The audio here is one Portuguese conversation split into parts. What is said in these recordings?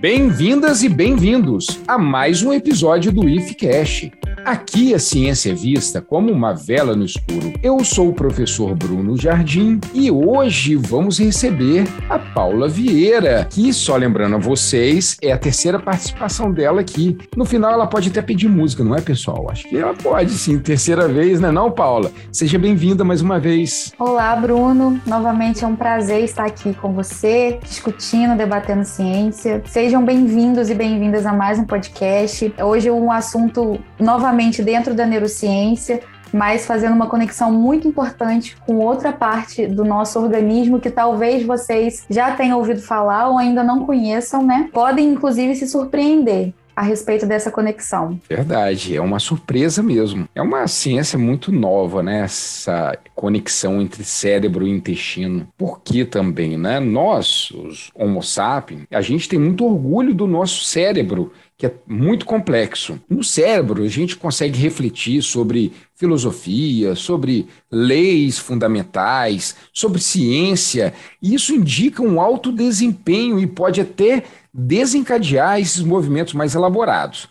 Bem-vindas e bem-vindos a mais um episódio do IFCast. Aqui a ciência é vista como uma vela no escuro. Eu sou o professor Bruno Jardim e hoje vamos receber a Paula Vieira, que, só lembrando a vocês, é a terceira participação dela aqui. No final ela pode até pedir música, não é, pessoal? Acho que ela pode sim, terceira vez, né não, Paula? Seja bem-vinda mais uma vez. Olá, Bruno. Novamente é um prazer estar aqui com você, discutindo, debatendo ciência. Sejam bem-vindos e bem-vindas a mais um podcast. Hoje um assunto novamente dentro da neurociência, mas fazendo uma conexão muito importante com outra parte do nosso organismo que talvez vocês já tenham ouvido falar ou ainda não conheçam, né? Podem inclusive se surpreender a respeito dessa conexão. Verdade, é uma surpresa mesmo. É uma ciência muito nova, né? Essa conexão entre cérebro e intestino. Por que também, né? Nós, os Homo sapiens, a gente tem muito orgulho do nosso cérebro que é muito complexo. No cérebro, a gente consegue refletir sobre filosofia, sobre leis fundamentais, sobre ciência, e isso indica um alto desempenho e pode até desencadear esses movimentos mais elaborados.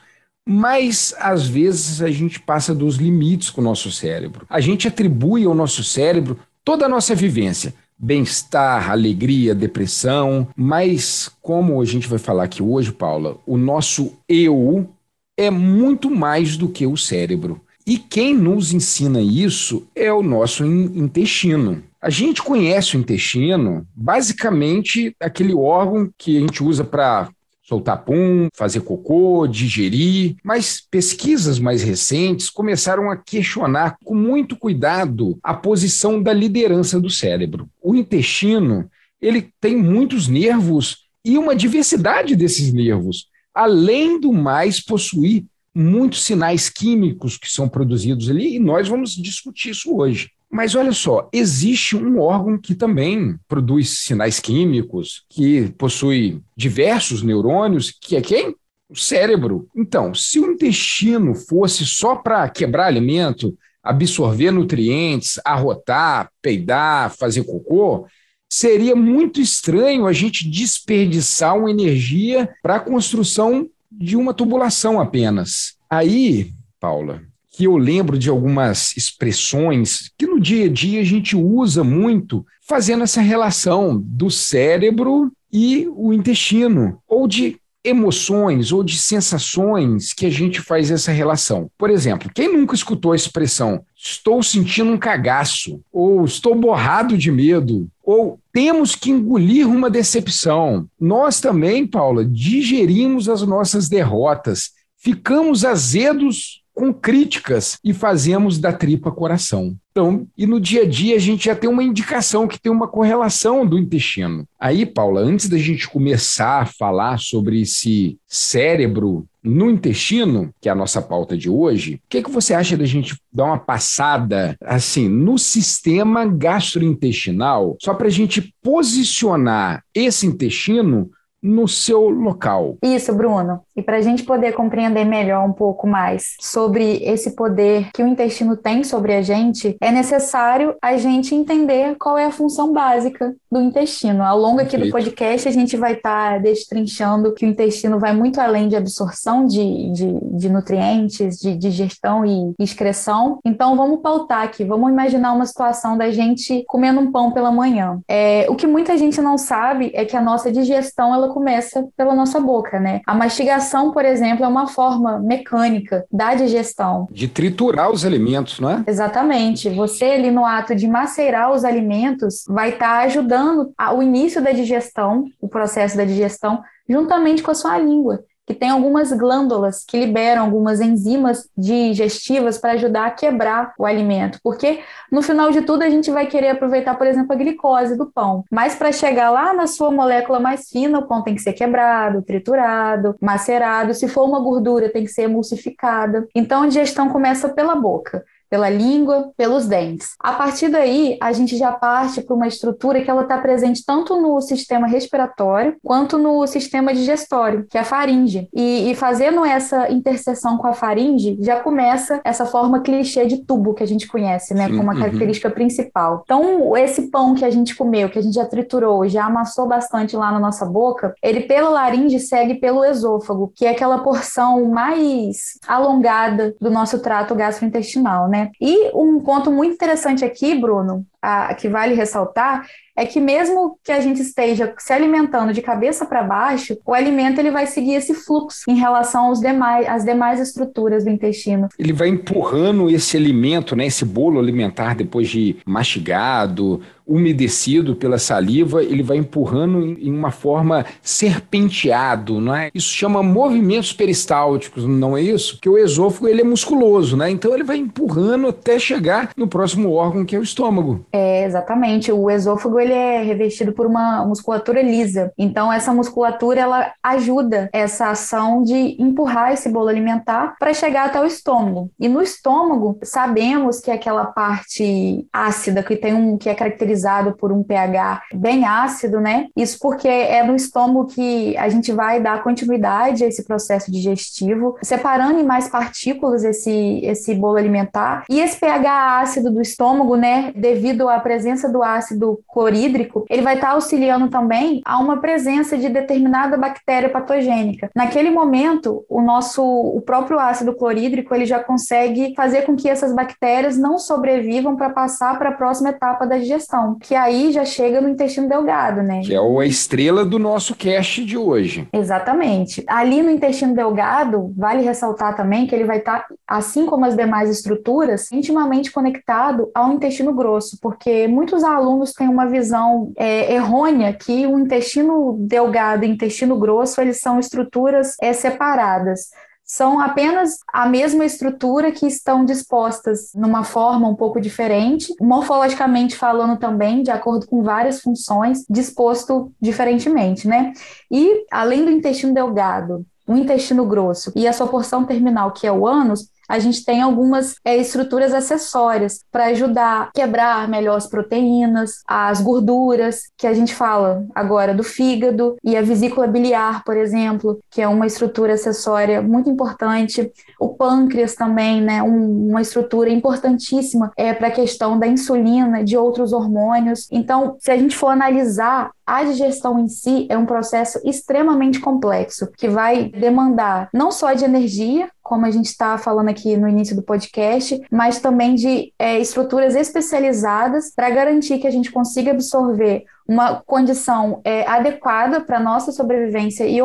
Mas, às vezes, a gente passa dos limites com o nosso cérebro. A gente atribui ao nosso cérebro toda a nossa vivência bem-estar, alegria, depressão, mas como a gente vai falar aqui hoje, Paula, o nosso eu é muito mais do que o cérebro. E quem nos ensina isso é o nosso intestino. A gente conhece o intestino, basicamente aquele órgão que a gente usa para soltar pum, fazer cocô, digerir, mas pesquisas mais recentes começaram a questionar com muito cuidado a posição da liderança do cérebro. O intestino, ele tem muitos nervos e uma diversidade desses nervos. Além do mais, possuir muitos sinais químicos que são produzidos ali, e nós vamos discutir isso hoje. Mas olha só, existe um órgão que também produz sinais químicos, que possui diversos neurônios, que é quem? O cérebro. Então, se o intestino fosse só para quebrar alimento, absorver nutrientes, arrotar, peidar, fazer cocô, seria muito estranho a gente desperdiçar uma energia para a construção de uma tubulação apenas. Aí, Paula, que eu lembro de algumas expressões que no dia a dia a gente usa muito, fazendo essa relação do cérebro e o intestino, ou de emoções ou de sensações que a gente faz essa relação. Por exemplo, quem nunca escutou a expressão estou sentindo um cagaço, ou estou borrado de medo, ou temos que engolir uma decepção. Nós também, Paula, digerimos as nossas derrotas, ficamos azedos com críticas e fazemos da tripa coração. Então, e no dia a dia a gente já tem uma indicação que tem uma correlação do intestino. Aí, Paula, antes da gente começar a falar sobre esse cérebro no intestino, que é a nossa pauta de hoje, o que, que você acha da gente dar uma passada assim no sistema gastrointestinal, só para a gente posicionar esse intestino no seu local. Isso, Bruno. E para a gente poder compreender melhor um pouco mais sobre esse poder que o intestino tem sobre a gente, é necessário a gente entender qual é a função básica do intestino. Ao longo aqui do podcast, a gente vai estar tá destrinchando que o intestino vai muito além de absorção de, de, de nutrientes, de digestão e excreção. Então, vamos pautar aqui, vamos imaginar uma situação da gente comendo um pão pela manhã. É, o que muita gente não sabe é que a nossa digestão ela começa pela nossa boca, né? A mastigação, por exemplo, é uma forma mecânica da digestão. De triturar os alimentos, não é? Exatamente. Você ali no ato de macerar os alimentos vai estar tá ajudando o início da digestão, o processo da digestão, juntamente com a sua língua que tem algumas glândulas que liberam algumas enzimas digestivas para ajudar a quebrar o alimento, porque no final de tudo a gente vai querer aproveitar, por exemplo, a glicose do pão, mas para chegar lá na sua molécula mais fina, o pão tem que ser quebrado, triturado, macerado, se for uma gordura tem que ser emulsificada. Então a digestão começa pela boca. Pela língua, pelos dentes. A partir daí, a gente já parte para uma estrutura que ela está presente tanto no sistema respiratório quanto no sistema digestório, que é a faringe. E, e fazendo essa interseção com a faringe, já começa essa forma clichê de tubo que a gente conhece, né, como uma uhum. característica principal. Então, esse pão que a gente comeu, que a gente já triturou, já amassou bastante lá na nossa boca, ele pela laringe segue pelo esôfago, que é aquela porção mais alongada do nosso trato gastrointestinal, né? E um ponto muito interessante aqui, Bruno, a, que vale ressaltar, é que mesmo que a gente esteja se alimentando de cabeça para baixo, o alimento ele vai seguir esse fluxo em relação aos demais, às demais estruturas do intestino. Ele vai empurrando esse alimento, né, esse bolo alimentar depois de mastigado, umedecido pela saliva, ele vai empurrando em uma forma serpenteado, não é? Isso chama movimentos peristálticos, não é isso? Que o esôfago ele é musculoso, né? Então ele vai empurrando até chegar no próximo órgão que é o estômago. É, exatamente. O esôfago ele é revestido por uma musculatura lisa. Então essa musculatura ela ajuda essa ação de empurrar esse bolo alimentar para chegar até o estômago. E no estômago, sabemos que aquela parte ácida que tem um que é caracterizado por um pH bem ácido, né? Isso porque é no estômago que a gente vai dar continuidade a esse processo digestivo, separando em mais partículas esse, esse bolo alimentar. E esse pH ácido do estômago, né, devido à presença do ácido clorídrico, ele vai estar auxiliando também a uma presença de determinada bactéria patogênica. Naquele momento, o nosso o próprio ácido clorídrico, ele já consegue fazer com que essas bactérias não sobrevivam para passar para a próxima etapa da digestão que aí já chega no intestino delgado, né? Que é a estrela do nosso cast de hoje. Exatamente. Ali no intestino delgado, vale ressaltar também que ele vai estar, tá, assim como as demais estruturas, intimamente conectado ao intestino grosso, porque muitos alunos têm uma visão é, errônea que o intestino delgado e o intestino grosso eles são estruturas é, separadas são apenas a mesma estrutura que estão dispostas numa forma um pouco diferente, morfologicamente falando também, de acordo com várias funções, disposto diferentemente, né? E além do intestino delgado, o intestino grosso e a sua porção terminal, que é o ânus, a gente tem algumas é, estruturas acessórias para ajudar a quebrar melhor as proteínas, as gorduras, que a gente fala agora do fígado e a vesícula biliar, por exemplo, que é uma estrutura acessória muito importante. O pâncreas também, né, um, uma estrutura importantíssima é para a questão da insulina, de outros hormônios. Então, se a gente for analisar a digestão em si é um processo extremamente complexo, que vai demandar não só de energia, como a gente está falando aqui no início do podcast, mas também de é, estruturas especializadas para garantir que a gente consiga absorver uma condição é, adequada para nossa sobrevivência e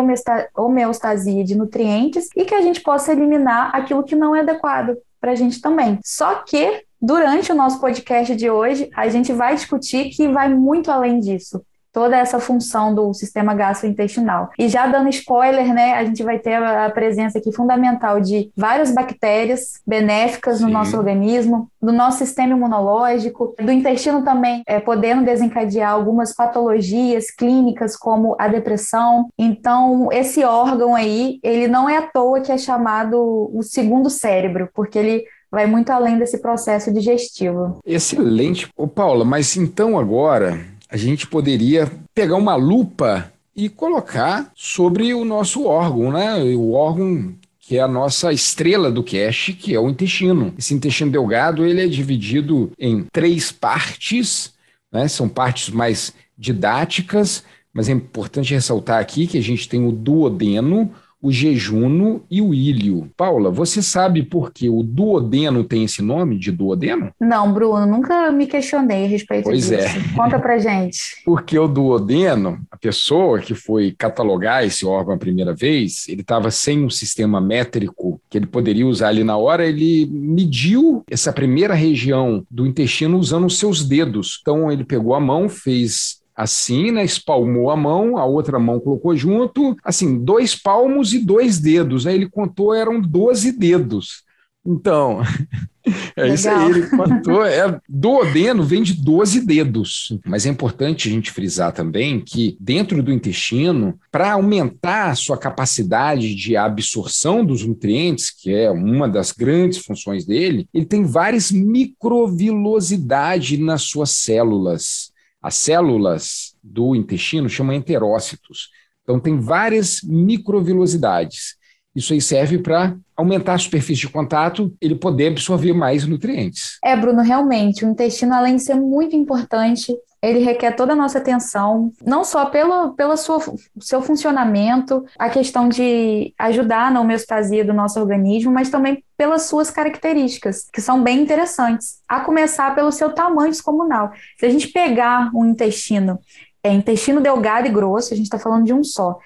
homeostasia de nutrientes e que a gente possa eliminar aquilo que não é adequado para a gente também. Só que Durante o nosso podcast de hoje, a gente vai discutir que vai muito além disso toda essa função do sistema gastrointestinal. E já dando spoiler, né, a gente vai ter a presença aqui fundamental de várias bactérias benéficas Sim. no nosso organismo, do nosso sistema imunológico, do intestino também, é, podendo desencadear algumas patologias clínicas como a depressão. Então, esse órgão aí, ele não é à toa que é chamado o segundo cérebro, porque ele vai muito além desse processo digestivo. Excelente. Ô, Paula, mas então agora a gente poderia pegar uma lupa e colocar sobre o nosso órgão, né? O órgão que é a nossa estrela do cache, que é o intestino. Esse intestino delgado ele é dividido em três partes, né? São partes mais didáticas, mas é importante ressaltar aqui que a gente tem o duodeno, o jejuno e o ilho. Paula, você sabe por que o duodeno tem esse nome de duodeno? Não, Bruno, nunca me questionei a respeito pois disso. É. Conta pra gente. Porque o duodeno, a pessoa que foi catalogar esse órgão a primeira vez, ele estava sem um sistema métrico que ele poderia usar ali na hora, ele mediu essa primeira região do intestino usando os seus dedos. Então ele pegou a mão, fez assim, né? Espalmou a mão, a outra mão colocou junto, assim, dois palmos e dois dedos. Aí ele contou, eram 12 dedos. Então, é Legal. isso aí, ele contou. É, duodeno vem de 12 dedos. Mas é importante a gente frisar também que dentro do intestino, para aumentar a sua capacidade de absorção dos nutrientes, que é uma das grandes funções dele, ele tem várias microvilosidades nas suas células. As células do intestino chamam enterócitos. Então, tem várias microvilosidades. Isso aí serve para aumentar a superfície de contato, ele poder absorver mais nutrientes. É, Bruno, realmente, o intestino, além de ser muito importante, ele requer toda a nossa atenção, não só pelo, pelo sua, seu funcionamento, a questão de ajudar na homeostasia do nosso organismo, mas também pelas suas características, que são bem interessantes. A começar pelo seu tamanho descomunal. Se a gente pegar um intestino, é, intestino delgado e grosso, a gente está falando de um só,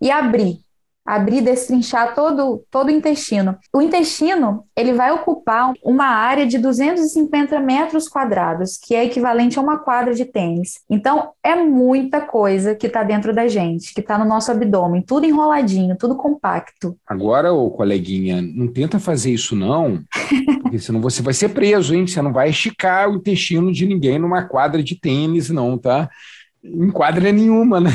e abrir abrir, destrinchar todo, todo o intestino. O intestino, ele vai ocupar uma área de 250 metros quadrados, que é equivalente a uma quadra de tênis. Então, é muita coisa que está dentro da gente, que está no nosso abdômen, tudo enroladinho, tudo compacto. Agora, ô coleguinha, não tenta fazer isso não, porque senão você vai ser preso, hein? Você não vai esticar o intestino de ninguém numa quadra de tênis, não, tá? Em quadra nenhuma, né?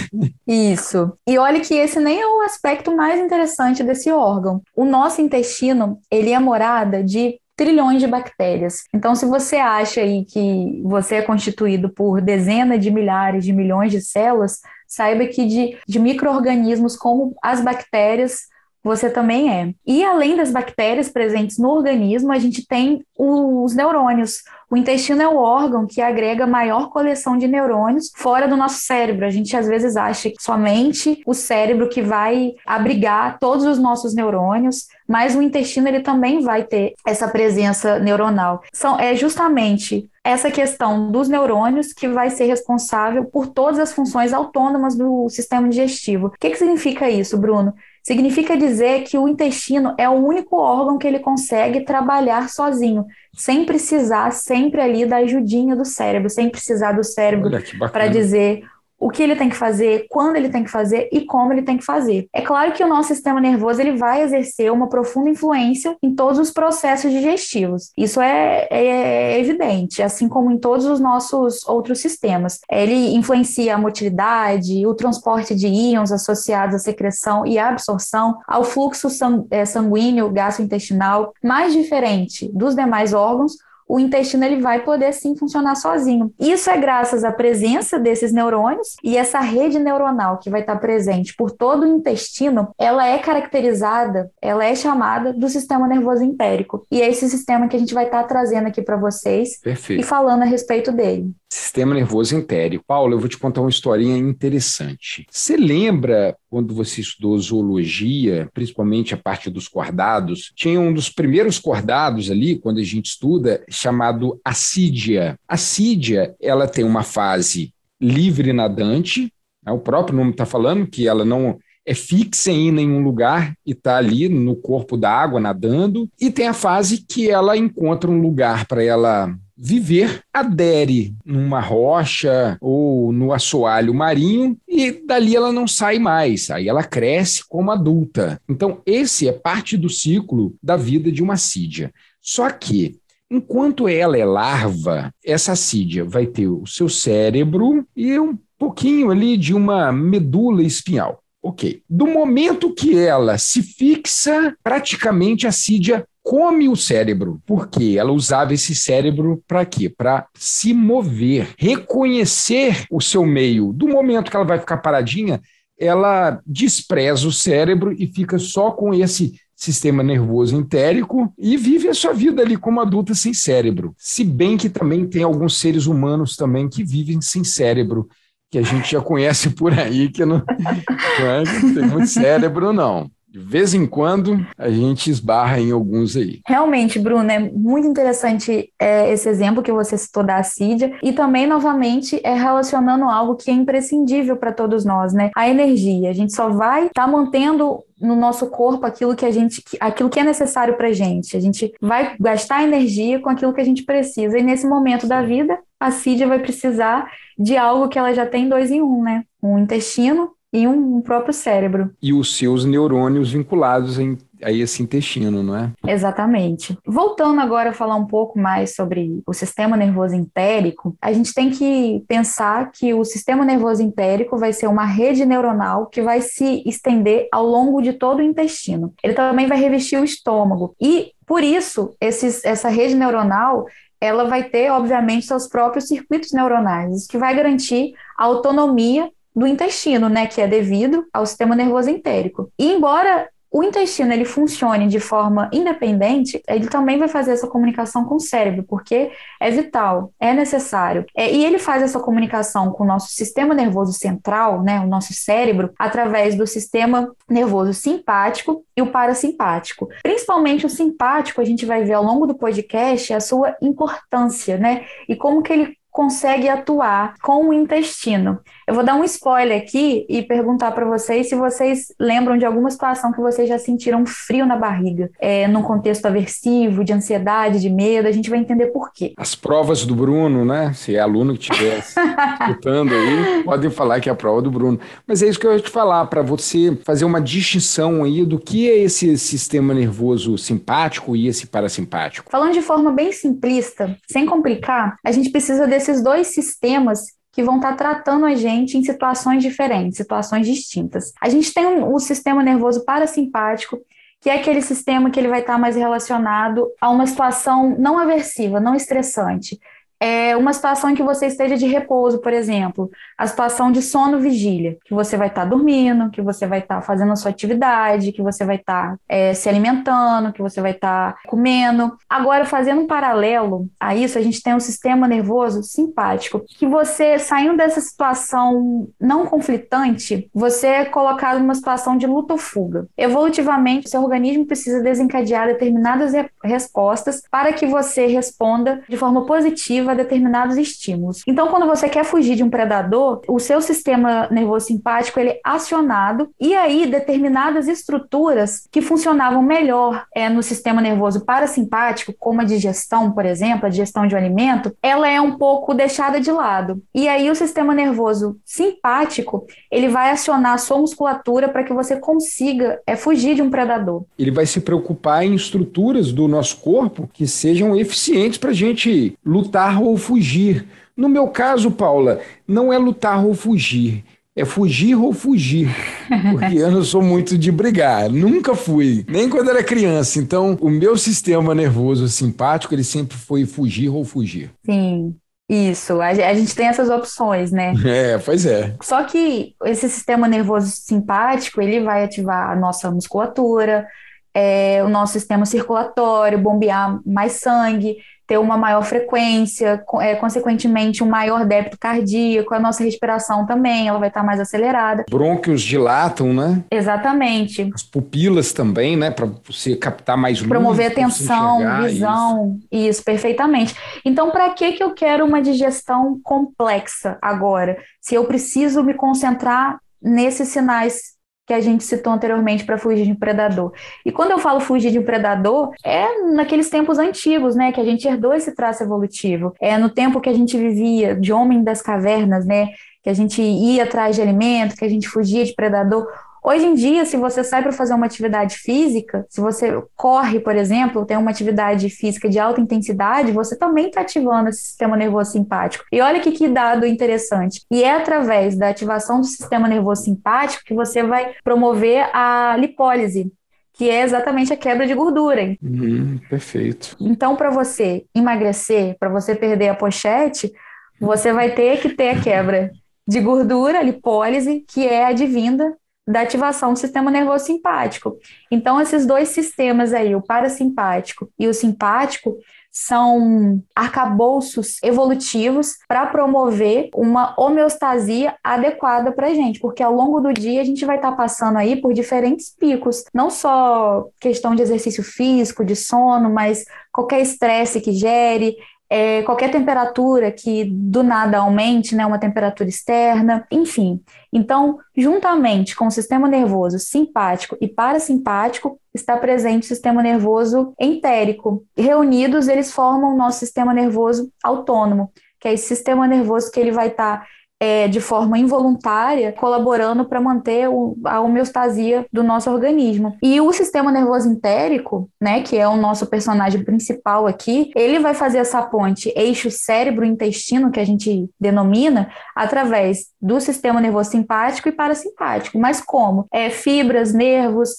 Isso. E olha que esse nem é o aspecto mais interessante desse órgão. O nosso intestino, ele é morada de trilhões de bactérias. Então, se você acha aí que você é constituído por dezenas de milhares de milhões de células, saiba que de, de micro-organismos como as bactérias você também é. E além das bactérias presentes no organismo, a gente tem os neurônios. O intestino é o órgão que agrega maior coleção de neurônios fora do nosso cérebro. A gente às vezes acha que somente o cérebro que vai abrigar todos os nossos neurônios, mas o intestino ele também vai ter essa presença neuronal. São, é justamente essa questão dos neurônios que vai ser responsável por todas as funções autônomas do sistema digestivo. O que, que significa isso, Bruno? Significa dizer que o intestino é o único órgão que ele consegue trabalhar sozinho, sem precisar sempre ali da ajudinha do cérebro, sem precisar do cérebro para dizer o que ele tem que fazer, quando ele tem que fazer e como ele tem que fazer. É claro que o nosso sistema nervoso ele vai exercer uma profunda influência em todos os processos digestivos. Isso é, é, é evidente, assim como em todos os nossos outros sistemas. Ele influencia a motilidade, o transporte de íons associados à secreção e à absorção, ao fluxo é, sanguíneo gastrointestinal, mais diferente dos demais órgãos, o intestino ele vai poder sim funcionar sozinho. Isso é graças à presença desses neurônios e essa rede neuronal que vai estar presente por todo o intestino, ela é caracterizada, ela é chamada do sistema nervoso empérico. E é esse sistema que a gente vai estar trazendo aqui para vocês Perfeito. e falando a respeito dele. Sistema nervoso entérico. Paulo, eu vou te contar uma historinha interessante. Você lembra quando você estudou zoologia, principalmente a parte dos cordados? Tinha um dos primeiros cordados ali, quando a gente estuda, chamado assídia. Assídia, ela tem uma fase livre nadante, né? o próprio nome está falando que ela não é fixa em nenhum lugar e está ali no corpo da água nadando, e tem a fase que ela encontra um lugar para ela viver, adere numa rocha ou no assoalho marinho e dali ela não sai mais. Aí ela cresce como adulta. Então, esse é parte do ciclo da vida de uma sídia. Só que Enquanto ela é larva, essa sídia vai ter o seu cérebro e um pouquinho ali de uma medula espinhal. Ok. Do momento que ela se fixa, praticamente a sídia come o cérebro. porque Ela usava esse cérebro para quê? Para se mover, reconhecer o seu meio. Do momento que ela vai ficar paradinha, ela despreza o cérebro e fica só com esse sistema nervoso entérico e vive a sua vida ali como adulta sem cérebro. Se bem que também tem alguns seres humanos também que vivem sem cérebro, que a gente já conhece por aí, que não, não, é, não tem muito cérebro, não. De vez em quando a gente esbarra em alguns aí. Realmente, Bruno, é muito interessante é, esse exemplo que você citou da Cídia e também, novamente, é relacionando algo que é imprescindível para todos nós, né? A energia. A gente só vai estar tá mantendo no nosso corpo aquilo que a gente, aquilo que é necessário para gente. A gente vai gastar energia com aquilo que a gente precisa. E nesse momento da vida, a Cídia vai precisar de algo que ela já tem dois em um, né? Um intestino e um, próprio cérebro. E os seus neurônios vinculados em, a esse intestino, não é? Exatamente. Voltando agora a falar um pouco mais sobre o sistema nervoso entérico, a gente tem que pensar que o sistema nervoso entérico vai ser uma rede neuronal que vai se estender ao longo de todo o intestino. Ele também vai revestir o estômago. E por isso, esses, essa rede neuronal ela vai ter, obviamente, seus próprios circuitos neuronais, isso que vai garantir a autonomia do intestino, né, que é devido ao sistema nervoso entérico. E embora o intestino ele funcione de forma independente, ele também vai fazer essa comunicação com o cérebro, porque é vital, é necessário. É, e ele faz essa comunicação com o nosso sistema nervoso central, né, o nosso cérebro, através do sistema nervoso simpático e o parasimpático. Principalmente o simpático, a gente vai ver ao longo do podcast a sua importância, né, e como que ele consegue atuar com o intestino. Eu vou dar um spoiler aqui e perguntar para vocês se vocês lembram de alguma situação que vocês já sentiram frio na barriga, é, num contexto aversivo, de ansiedade, de medo. A gente vai entender por quê. As provas do Bruno, né? Se é aluno que estiver escutando aí, podem falar que é a prova do Bruno. Mas é isso que eu ia te falar, para você fazer uma distinção aí do que é esse sistema nervoso simpático e esse parasimpático. Falando de forma bem simplista, sem complicar, a gente precisa desses dois sistemas que vão estar tratando a gente em situações diferentes, situações distintas. A gente tem um, o sistema nervoso parasimpático, que é aquele sistema que ele vai estar mais relacionado a uma situação não aversiva, não estressante é uma situação em que você esteja de repouso, por exemplo, a situação de sono vigília, que você vai estar tá dormindo, que você vai estar tá fazendo a sua atividade, que você vai estar tá, é, se alimentando, que você vai estar tá comendo. Agora, fazendo um paralelo a isso, a gente tem um sistema nervoso simpático, que você, saindo dessa situação não conflitante, você é colocado numa situação de luta ou fuga. Evolutivamente, seu organismo precisa desencadear determinadas re respostas para que você responda de forma positiva a determinados estímulos. Então, quando você quer fugir de um predador, o seu sistema nervoso simpático ele é acionado e aí determinadas estruturas que funcionavam melhor é, no sistema nervoso parasimpático, como a digestão, por exemplo, a digestão de um alimento, ela é um pouco deixada de lado. E aí o sistema nervoso simpático ele vai acionar a sua musculatura para que você consiga é, fugir de um predador. Ele vai se preocupar em estruturas do nosso corpo que sejam eficientes para a gente lutar ou fugir. No meu caso, Paula, não é lutar ou fugir. É fugir ou fugir. Porque eu não sou muito de brigar. Nunca fui. Nem quando era criança. Então, o meu sistema nervoso simpático, ele sempre foi fugir ou fugir. Sim. Isso, a gente tem essas opções, né? É, pois é. Só que esse sistema nervoso simpático, ele vai ativar a nossa musculatura, é, o nosso sistema circulatório, bombear mais sangue, ter uma maior frequência, é, consequentemente um maior débito cardíaco, a nossa respiração também, ela vai estar mais acelerada. Brônquios dilatam, né? Exatamente. As pupilas também, né, para você captar mais luz. Promover atenção, visão, isso. isso, perfeitamente. Então, para que que eu quero uma digestão complexa agora? Se eu preciso me concentrar nesses sinais que a gente citou anteriormente para fugir de um predador. E quando eu falo fugir de um predador, é naqueles tempos antigos, né, que a gente herdou esse traço evolutivo. É no tempo que a gente vivia de homem das cavernas, né, que a gente ia atrás de alimento, que a gente fugia de predador. Hoje em dia, se você sai para fazer uma atividade física, se você corre, por exemplo, tem uma atividade física de alta intensidade, você também está ativando esse sistema nervoso simpático. E olha que, que dado interessante. E é através da ativação do sistema nervoso simpático que você vai promover a lipólise, que é exatamente a quebra de gordura. Uhum, perfeito. Então, para você emagrecer, para você perder a pochete, você vai ter que ter a quebra de gordura, lipólise, que é advinda da ativação do sistema nervoso simpático. Então, esses dois sistemas aí, o parasimpático e o simpático, são arcabouços evolutivos para promover uma homeostasia adequada para a gente, porque ao longo do dia a gente vai estar tá passando aí por diferentes picos, não só questão de exercício físico, de sono, mas qualquer estresse que gere, é, qualquer temperatura que do nada aumente, né, uma temperatura externa, enfim. Então, juntamente com o sistema nervoso simpático e parasimpático, está presente o sistema nervoso entérico. Reunidos, eles formam o nosso sistema nervoso autônomo, que é esse sistema nervoso que ele vai estar tá é, de forma involuntária, colaborando para manter o, a homeostasia do nosso organismo. E o sistema nervoso entérico, né, que é o nosso personagem principal aqui, ele vai fazer essa ponte eixo cérebro-intestino, que a gente denomina, através do sistema nervoso simpático e parasimpático. Mas como? É fibras, nervos,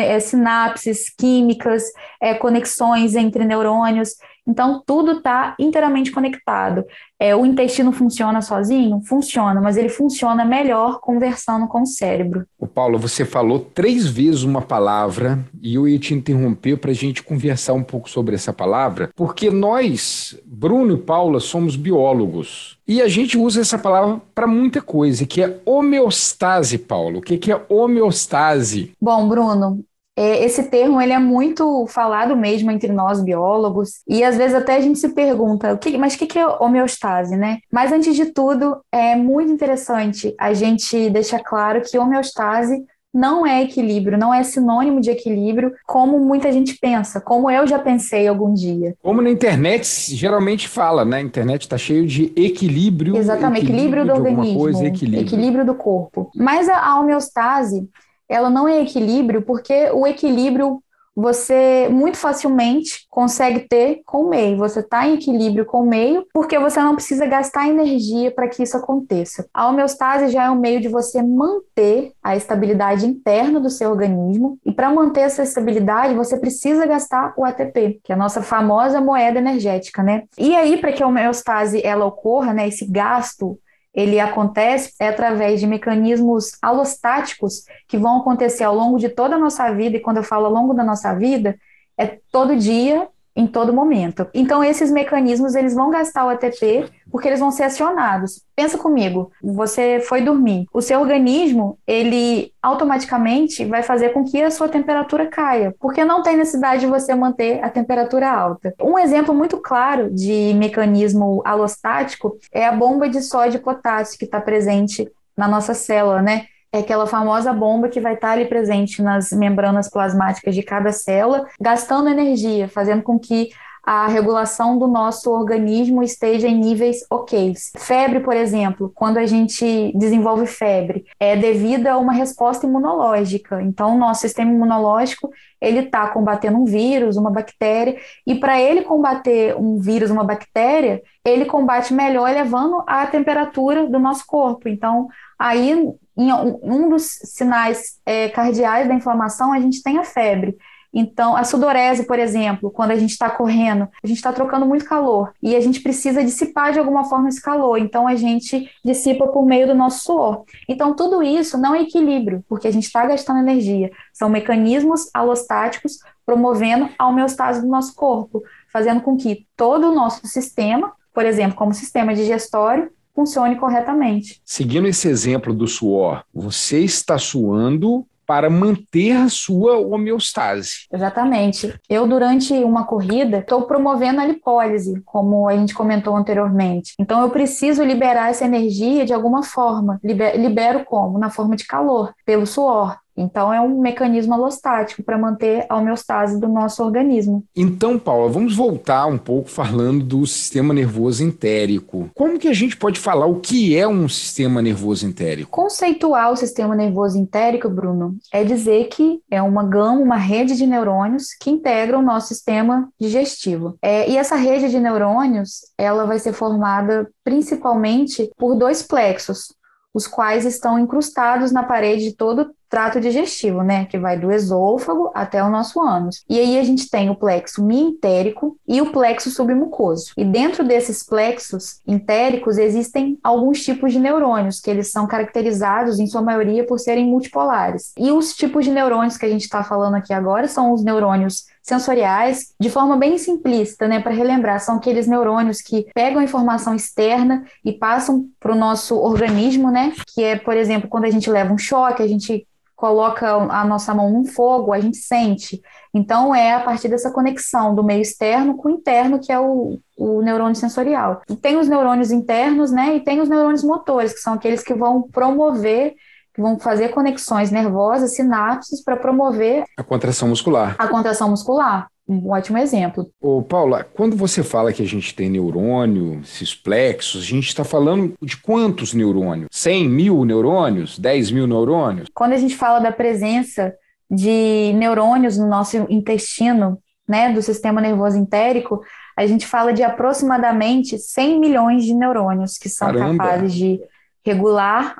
é, sinapses químicas, é, conexões entre neurônios. Então, tudo está inteiramente conectado. É, o intestino funciona sozinho? Funciona, mas ele funciona melhor conversando com o cérebro. O Paulo, você falou três vezes uma palavra e eu ia te interromper para a gente conversar um pouco sobre essa palavra, porque nós, Bruno e Paula, somos biólogos e a gente usa essa palavra para muita coisa, que é homeostase, Paulo. O que é homeostase? Bom, Bruno, esse termo ele é muito falado mesmo entre nós biólogos e às vezes até a gente se pergunta, o que, mas o que é homeostase, né? Mas antes de tudo, é muito interessante a gente deixar claro que homeostase não é equilíbrio, não é sinônimo de equilíbrio, como muita gente pensa, como eu já pensei algum dia. Como na internet geralmente fala, né? A internet está cheio de equilíbrio. Exatamente, equilíbrio, equilíbrio do organismo, coisa, equilíbrio. equilíbrio do corpo. Mas a homeostase ela não é equilíbrio, porque o equilíbrio você muito facilmente consegue ter com o meio. Você está em equilíbrio com o meio, porque você não precisa gastar energia para que isso aconteça. A homeostase já é um meio de você manter a estabilidade interna do seu organismo, e para manter essa estabilidade, você precisa gastar o ATP, que é a nossa famosa moeda energética, né? E aí, para que a homeostase ela ocorra, né, esse gasto ele acontece é através de mecanismos alostáticos que vão acontecer ao longo de toda a nossa vida, e quando eu falo ao longo da nossa vida, é todo dia em todo momento. Então esses mecanismos eles vão gastar o ATP porque eles vão ser acionados. Pensa comigo, você foi dormir, o seu organismo ele automaticamente vai fazer com que a sua temperatura caia, porque não tem necessidade de você manter a temperatura alta. Um exemplo muito claro de mecanismo alostático é a bomba de sódio e potássio que está presente na nossa célula, né? É aquela famosa bomba que vai estar ali presente nas membranas plasmáticas de cada célula, gastando energia, fazendo com que a regulação do nosso organismo esteja em níveis ok. Febre, por exemplo, quando a gente desenvolve febre, é devido a uma resposta imunológica. Então, o nosso sistema imunológico ele está combatendo um vírus, uma bactéria, e para ele combater um vírus, uma bactéria, ele combate melhor elevando a temperatura do nosso corpo. Então, aí em um dos sinais é, cardeais da inflamação, a gente tem a febre. Então, a sudorese, por exemplo, quando a gente está correndo, a gente está trocando muito calor e a gente precisa dissipar de alguma forma esse calor. Então, a gente dissipa por meio do nosso suor. Então, tudo isso não é equilíbrio, porque a gente está gastando energia. São mecanismos alostáticos promovendo a homeostase do nosso corpo, fazendo com que todo o nosso sistema, por exemplo, como sistema digestório, funcione corretamente. Seguindo esse exemplo do suor, você está suando para manter a sua homeostase. Exatamente. Eu, durante uma corrida, estou promovendo a lipólise, como a gente comentou anteriormente. Então, eu preciso liberar essa energia de alguma forma. Libero como? Na forma de calor, pelo suor. Então, é um mecanismo alostático para manter a homeostase do nosso organismo. Então, Paula, vamos voltar um pouco falando do sistema nervoso entérico. Como que a gente pode falar o que é um sistema nervoso entérico? Conceituar o sistema nervoso entérico, Bruno, é dizer que é uma gama, uma rede de neurônios que integram o nosso sistema digestivo. É, e essa rede de neurônios, ela vai ser formada principalmente por dois plexos, os quais estão incrustados na parede de todo trato digestivo, né, que vai do esôfago até o nosso ânus. E aí a gente tem o plexo mientérico e o plexo submucoso. E dentro desses plexos entéricos existem alguns tipos de neurônios, que eles são caracterizados em sua maioria por serem multipolares. E os tipos de neurônios que a gente está falando aqui agora são os neurônios sensoriais, de forma bem simplista, né, para relembrar, são aqueles neurônios que pegam informação externa e passam para o nosso organismo, né, que é, por exemplo, quando a gente leva um choque, a gente coloca a nossa mão no fogo, a gente sente. Então, é a partir dessa conexão do meio externo com o interno, que é o, o neurônio sensorial. E tem os neurônios internos, né? E tem os neurônios motores, que são aqueles que vão promover que vão fazer conexões nervosas, sinapses, para promover a contração muscular. A contração muscular. Um ótimo exemplo. Ô, Paula, quando você fala que a gente tem neurônio, esses plexos, a gente está falando de quantos neurônios? 100 mil neurônios? 10 mil neurônios? Quando a gente fala da presença de neurônios no nosso intestino, né, do sistema nervoso entérico, a gente fala de aproximadamente 100 milhões de neurônios que são Caramba. capazes de regular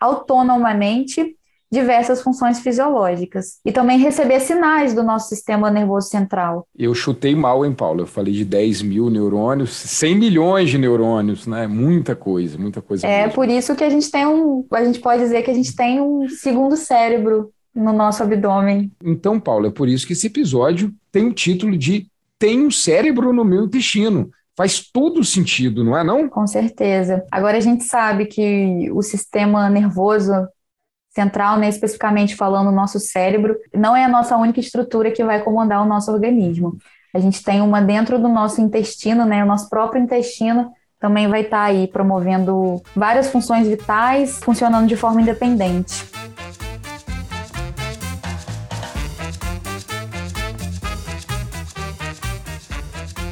autonomamente diversas funções fisiológicas e também receber sinais do nosso sistema nervoso central. Eu chutei mal, hein, Paulo? Eu falei de 10 mil neurônios, 100 milhões de neurônios, né? Muita coisa, muita coisa. É mesmo. por isso que a gente tem um, a gente pode dizer que a gente tem um segundo cérebro no nosso abdômen. Então, Paulo, é por isso que esse episódio tem o título de Tem um cérebro no meu intestino faz todo sentido, não é não? Com certeza. Agora a gente sabe que o sistema nervoso central, né, especificamente falando o nosso cérebro, não é a nossa única estrutura que vai comandar o nosso organismo. A gente tem uma dentro do nosso intestino, né, o nosso próprio intestino também vai estar tá aí promovendo várias funções vitais, funcionando de forma independente.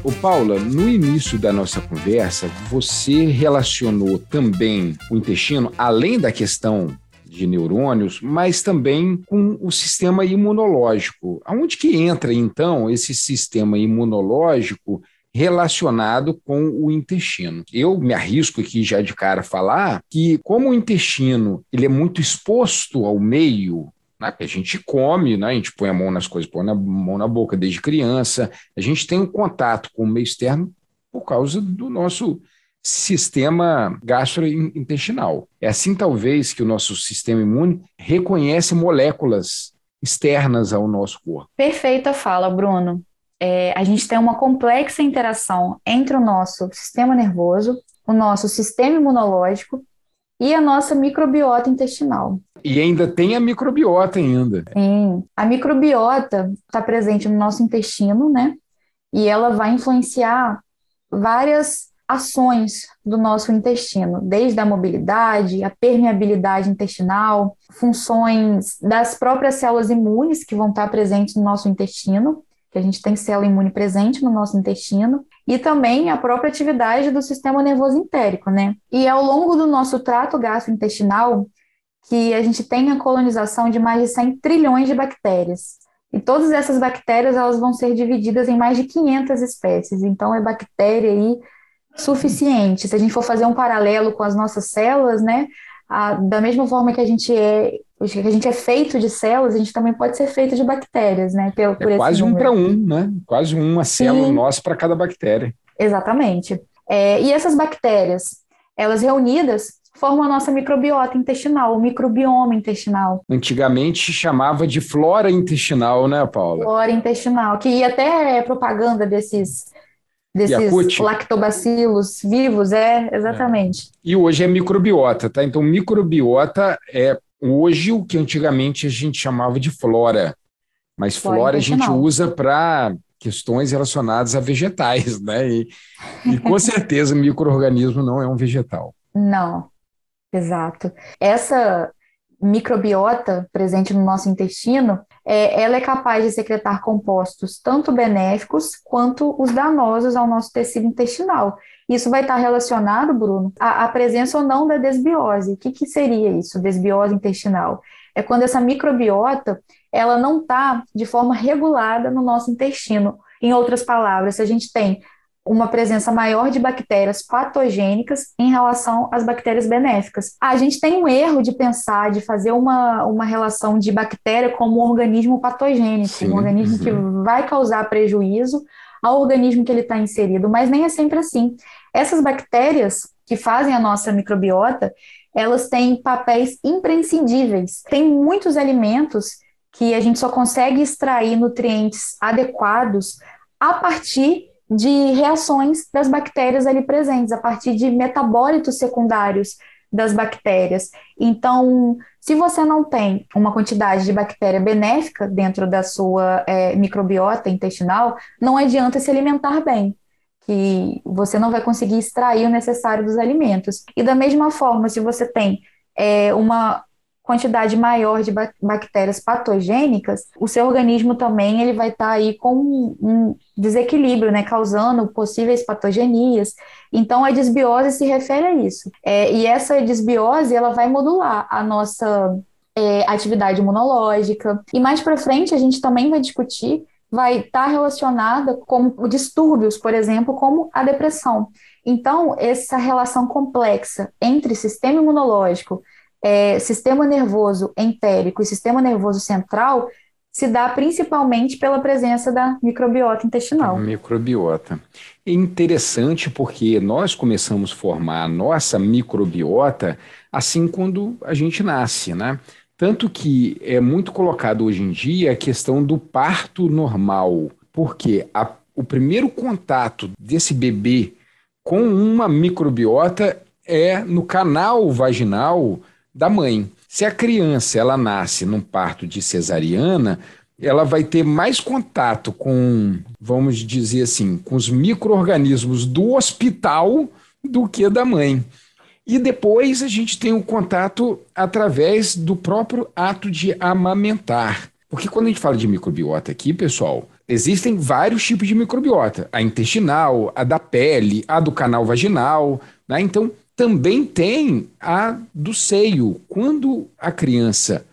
Ô Paula, no início da nossa conversa, você relacionou também o intestino, além da questão de neurônios, mas também com o sistema imunológico. Aonde que entra, então, esse sistema imunológico relacionado com o intestino. Eu me arrisco aqui já de cara falar que como o intestino ele é muito exposto ao meio, né, a gente come, né, a gente põe a mão nas coisas, põe a mão na boca desde criança, a gente tem um contato com o meio externo por causa do nosso sistema gastrointestinal. É assim, talvez, que o nosso sistema imune reconhece moléculas externas ao nosso corpo. Perfeita fala, Bruno. É, a gente tem uma complexa interação entre o nosso sistema nervoso, o nosso sistema imunológico e a nossa microbiota intestinal. E ainda tem a microbiota ainda. Sim, a microbiota está presente no nosso intestino, né? E ela vai influenciar várias ações do nosso intestino, desde a mobilidade, a permeabilidade intestinal, funções das próprias células imunes que vão estar presentes no nosso intestino, que a gente tem célula imune presente no nosso intestino, e também a própria atividade do sistema nervoso entérico, né? E ao longo do nosso trato gastrointestinal, que a gente tem a colonização de mais de 100 trilhões de bactérias. E todas essas bactérias elas vão ser divididas em mais de 500 espécies. Então é bactéria aí suficiente. Se a gente for fazer um paralelo com as nossas células, né, a, da mesma forma que a gente é que a gente é feito de células, a gente também pode ser feito de bactérias, né? É quase um para um, né? Quase uma célula Sim. nossa para cada bactéria. Exatamente. É, e essas bactérias, elas reunidas formam a nossa microbiota intestinal, o microbioma intestinal. Antigamente chamava de flora intestinal, né, Paula? Flora intestinal, que ia até propaganda desses desses lactobacilos vivos, é, exatamente. É. E hoje é microbiota, tá? Então, microbiota é hoje o que antigamente a gente chamava de flora, mas flora, flora a gente usa para questões relacionadas a vegetais, né? E, e com certeza microorganismo não é um vegetal. Não, exato. Essa microbiota presente no nosso intestino, é, ela é capaz de secretar compostos tanto benéficos quanto os danosos ao nosso tecido intestinal. Isso vai estar relacionado, Bruno, à, à presença ou não da desbiose. O que, que seria isso, desbiose intestinal? É quando essa microbiota ela não está de forma regulada no nosso intestino. Em outras palavras, se a gente tem uma presença maior de bactérias patogênicas em relação às bactérias benéficas. A gente tem um erro de pensar, de fazer uma, uma relação de bactéria como um organismo patogênico, Sim, um organismo que vai causar prejuízo ao organismo que ele está inserido, mas nem é sempre assim. Essas bactérias que fazem a nossa microbiota, elas têm papéis imprescindíveis. Tem muitos alimentos que a gente só consegue extrair nutrientes adequados a partir de reações das bactérias ali presentes, a partir de metabólitos secundários das bactérias. Então, se você não tem uma quantidade de bactéria benéfica dentro da sua é, microbiota intestinal, não adianta se alimentar bem, que você não vai conseguir extrair o necessário dos alimentos. E da mesma forma, se você tem é, uma quantidade maior de bactérias patogênicas, o seu organismo também ele vai estar tá aí com um desequilíbrio, né, causando possíveis patogenias. Então, a desbiose se refere a isso. É, e essa desbiose ela vai modular a nossa é, atividade imunológica. E mais para frente, a gente também vai discutir vai estar tá relacionada com distúrbios, por exemplo, como a depressão. Então, essa relação complexa entre sistema imunológico, é, sistema nervoso entérico e sistema nervoso central se dá principalmente pela presença da microbiota intestinal. Microbiota. É interessante porque nós começamos a formar a nossa microbiota assim quando a gente nasce, né? Tanto que é muito colocado hoje em dia a questão do parto normal, porque a, o primeiro contato desse bebê com uma microbiota é no canal vaginal da mãe. Se a criança ela nasce num parto de cesariana, ela vai ter mais contato com, vamos dizer assim, com os micro-organismos do hospital do que da mãe. E depois a gente tem o contato através do próprio ato de amamentar. Porque quando a gente fala de microbiota aqui, pessoal, existem vários tipos de microbiota: a intestinal, a da pele, a do canal vaginal. Né? Então, também tem a do seio. Quando a criança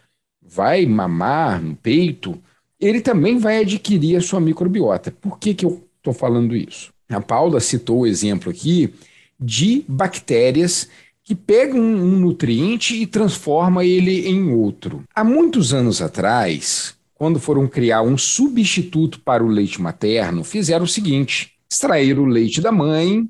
vai mamar no peito, ele também vai adquirir a sua microbiota. Por que, que eu estou falando isso? A Paula citou o exemplo aqui de bactérias que pega um, um nutriente e transforma ele em outro. Há muitos anos atrás, quando foram criar um substituto para o leite materno, fizeram o seguinte: extraíram o leite da mãe,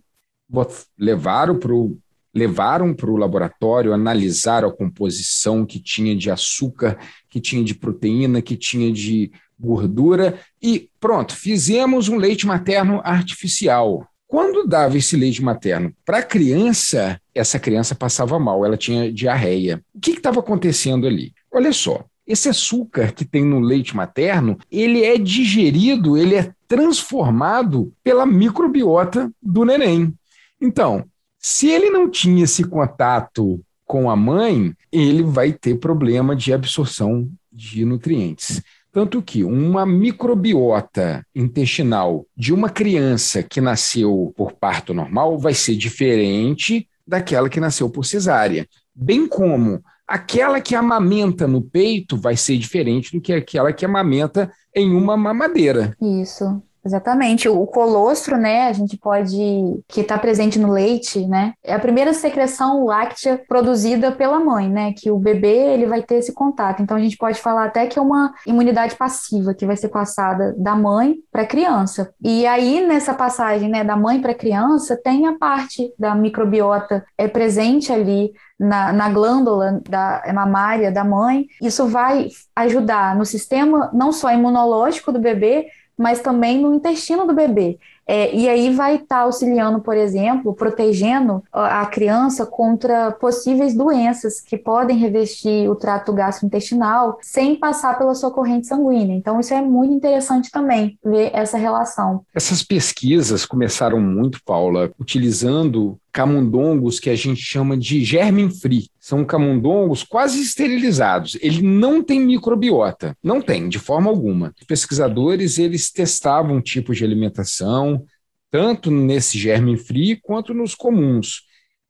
levaram para o levaram para o laboratório, analisaram a composição que tinha de açúcar, que tinha de proteína, que tinha de gordura e pronto, fizemos um leite materno artificial. Quando dava esse leite materno para a criança, essa criança passava mal, ela tinha diarreia. O que estava acontecendo ali? Olha só, esse açúcar que tem no leite materno, ele é digerido, ele é transformado pela microbiota do neném. Então, se ele não tinha esse contato com a mãe, ele vai ter problema de absorção de nutrientes. Tanto que uma microbiota intestinal de uma criança que nasceu por parto normal vai ser diferente daquela que nasceu por cesárea. Bem como aquela que amamenta no peito vai ser diferente do que aquela que amamenta em uma mamadeira. Isso. Exatamente. O colostro, né, a gente pode que está presente no leite, né, é a primeira secreção láctea produzida pela mãe, né, que o bebê ele vai ter esse contato. Então a gente pode falar até que é uma imunidade passiva que vai ser passada da mãe para a criança. E aí nessa passagem, né, da mãe para a criança tem a parte da microbiota é presente ali na, na, glândula da mamária da mãe, isso vai ajudar no sistema não só imunológico do bebê, mas também no intestino do bebê. É, e aí vai estar tá auxiliando, por exemplo, protegendo a criança contra possíveis doenças que podem revestir o trato gastrointestinal sem passar pela sua corrente sanguínea. Então, isso é muito interessante também, ver essa relação. Essas pesquisas começaram muito, Paula, utilizando camundongos que a gente chama de germen free. São camundongos quase esterilizados. Ele não tem microbiota, não tem de forma alguma. Os pesquisadores eles testavam tipos de alimentação, tanto nesse germen free quanto nos comuns.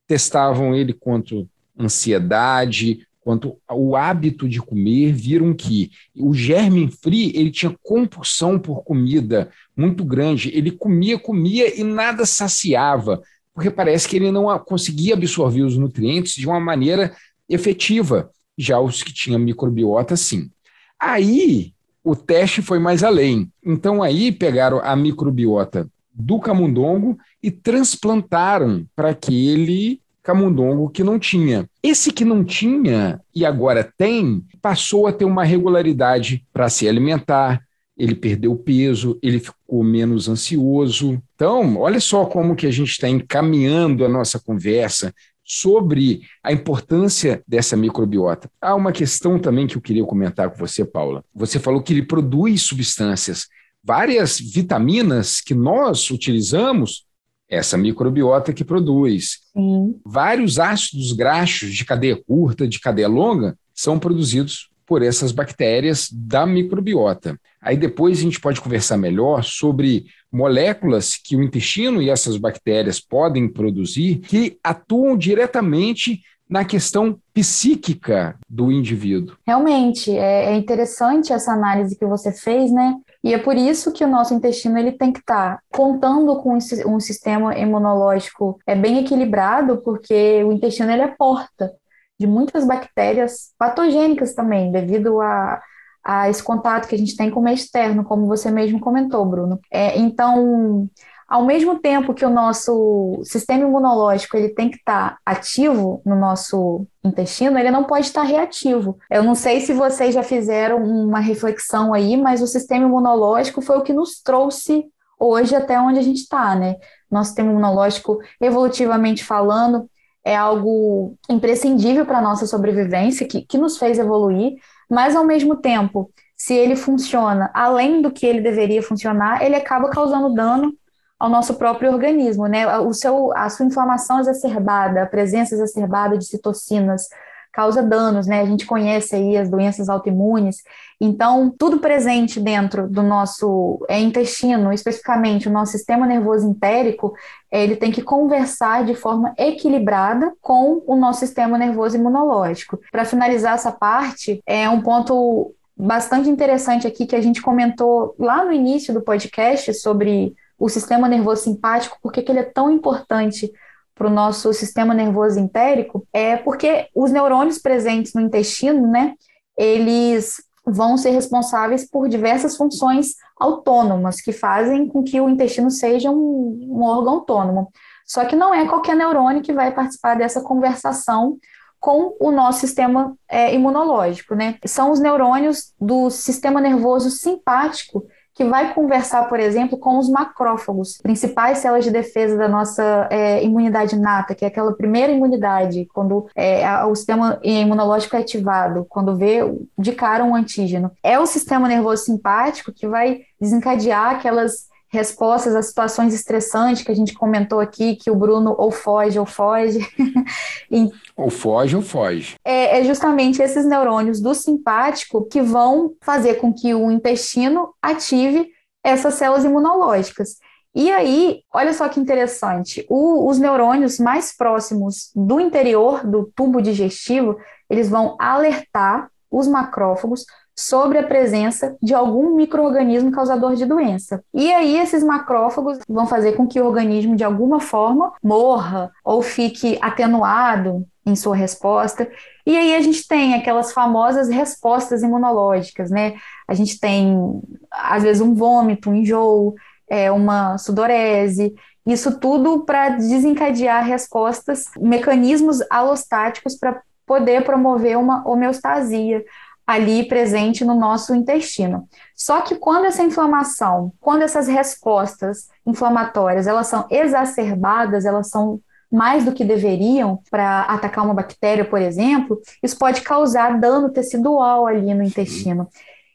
Testavam ele quanto ansiedade, quanto o hábito de comer, viram que o germen free ele tinha compulsão por comida muito grande. Ele comia, comia e nada saciava porque parece que ele não conseguia absorver os nutrientes de uma maneira efetiva. Já os que tinham microbiota, sim. Aí o teste foi mais além. Então aí pegaram a microbiota do camundongo e transplantaram para aquele camundongo que não tinha. Esse que não tinha e agora tem, passou a ter uma regularidade para se alimentar, ele perdeu peso, ele ficou menos ansioso. Então, olha só como que a gente está encaminhando a nossa conversa sobre a importância dessa microbiota. Há uma questão também que eu queria comentar com você, Paula. Você falou que ele produz substâncias, várias vitaminas que nós utilizamos, essa microbiota que produz. Sim. Vários ácidos graxos de cadeia curta, de cadeia longa, são produzidos por essas bactérias da microbiota. Aí depois a gente pode conversar melhor sobre moléculas que o intestino e essas bactérias podem produzir que atuam diretamente na questão psíquica do indivíduo. Realmente, é, é interessante essa análise que você fez, né? E é por isso que o nosso intestino ele tem que estar tá contando com um sistema imunológico é bem equilibrado, porque o intestino ele é porta de muitas bactérias patogênicas também, devido a, a esse contato que a gente tem com o meio externo, como você mesmo comentou, Bruno. É, então, ao mesmo tempo que o nosso sistema imunológico ele tem que estar tá ativo no nosso intestino, ele não pode estar tá reativo. Eu não sei se vocês já fizeram uma reflexão aí, mas o sistema imunológico foi o que nos trouxe hoje até onde a gente está, né? Nosso sistema imunológico, evolutivamente falando, é algo imprescindível para a nossa sobrevivência, que, que nos fez evoluir, mas ao mesmo tempo, se ele funciona além do que ele deveria funcionar, ele acaba causando dano ao nosso próprio organismo, né? O seu, a sua inflamação exacerbada, a presença exacerbada de citocinas, causa danos, né? A gente conhece aí as doenças autoimunes. Então, tudo presente dentro do nosso é, intestino, especificamente o nosso sistema nervoso entérico, ele tem que conversar de forma equilibrada com o nosso sistema nervoso imunológico. Para finalizar essa parte, é um ponto bastante interessante aqui que a gente comentou lá no início do podcast sobre o sistema nervoso simpático, porque que ele é tão importante para o nosso sistema nervoso entérico é porque os neurônios presentes no intestino, né, eles vão ser responsáveis por diversas funções autônomas que fazem com que o intestino seja um, um órgão autônomo. Só que não é qualquer neurônio que vai participar dessa conversação com o nosso sistema é, imunológico, né? São os neurônios do sistema nervoso simpático que vai conversar, por exemplo, com os macrófagos, principais células de defesa da nossa é, imunidade inata, que é aquela primeira imunidade, quando é, o sistema imunológico é ativado, quando vê de cara um antígeno. É o sistema nervoso simpático que vai desencadear aquelas respostas a situações estressantes que a gente comentou aqui, que o Bruno ou foge ou foge. e, ou foge ou foge. É, é, justamente esses neurônios do simpático que vão fazer com que o intestino ative essas células imunológicas. E aí, olha só que interessante, o, os neurônios mais próximos do interior do tubo digestivo, eles vão alertar os macrófagos sobre a presença de algum microorganismo causador de doença. E aí esses macrófagos vão fazer com que o organismo de alguma forma morra ou fique atenuado em sua resposta. E aí a gente tem aquelas famosas respostas imunológicas, né? A gente tem às vezes um vômito, um enjoo, é, uma sudorese, isso tudo para desencadear respostas, mecanismos alostáticos para poder promover uma homeostasia, ali presente no nosso intestino. Só que quando essa inflamação, quando essas respostas inflamatórias, elas são exacerbadas, elas são mais do que deveriam para atacar uma bactéria, por exemplo, isso pode causar dano tecidual ali no intestino